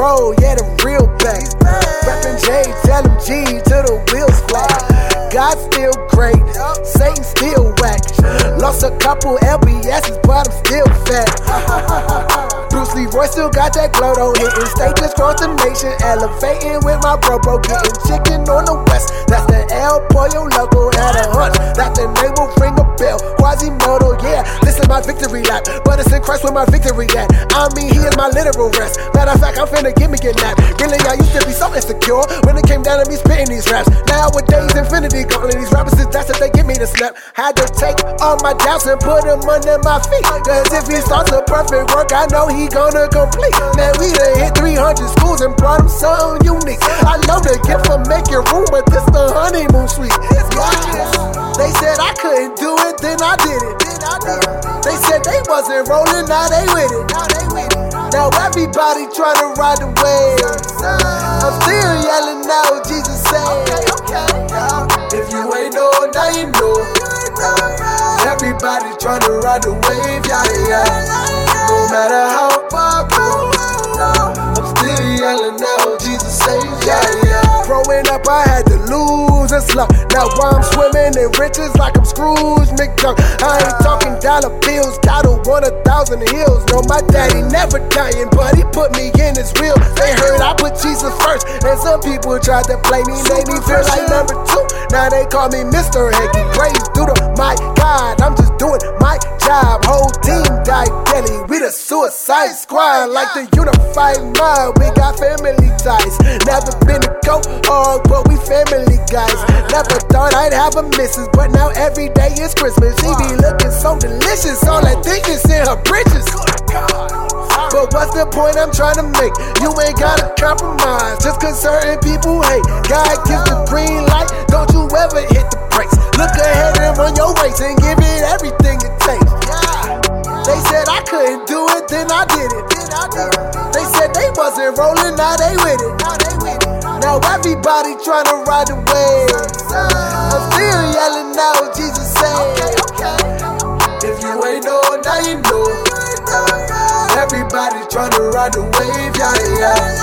road, yeah, the real back. Rapping J, tell him G to the wheels flat. God still great, Satan still whack. Lost a couple LBS's, but I'm still fat. Bruce Leroy still got that glow though, hitting stages across the nation, elevating with my bro, bro, getting chicken on the west. That's the El Pollo Loco, had a hunch that the name will ring a bell. Quasimodo, yeah, this is my victory lap, but it's in Christ where my victory at. Literal rest. Matter of fact, I'm finna give me a nap. Really, I used to be so insecure when it came down to me spitting these raps. Nowadays, infinity gauntlet, these rappers is that's if they give me the snap. Had to take all my doubts and put them under my feet. Cause if he starts a perfect work, I know he gonna complete. Man, we done hit 300 schools and brought him something unique. I know the gift for making room, but this the honeymoon suite. They said I couldn't do it, then I did it. They said they wasn't rolling, now they with it. Now everybody trying to ride the wave. I'm still yelling out, Jesus said. If you ain't know, now you know. Everybody trying to ride the wave, yeah, yeah. No matter how far I go, I'm still yelling out, Jesus saves, yeah, yeah. Growing up, I had to lose and slump. Now I'm swimming in riches like I'm Scrooge McDuck. I ain't talking dollar bills, gotta want a thousand hills. No, my daddy never dying, but he put me in his will. They heard I put Jesus first, and some people tried to play me, made me feel like number two. Now they call me Mr. Hanky. Praise through the my God, I'm just doing my job. Whole team died daily. We the suicide squad, like the unified mind. We got family ties. Never been a go hard, but we family guys. Never thought I'd have a missus, but now every day is Christmas. She be looking so delicious. All I think is in her britches. But what's the point I'm trying to make? You ain't gotta compromise just cause certain people hate. God gives the green light, don't you ever hit the brakes. Look ahead run your race and give it everything it takes. Yeah. They said I couldn't do it, then I did it. They said they wasn't rolling, now they with it. Now everybody trying to ride the wave. I'm still yelling out, Jesus said. If you ain't know, now you know. Everybody trying to ride the wave, yeah, yeah.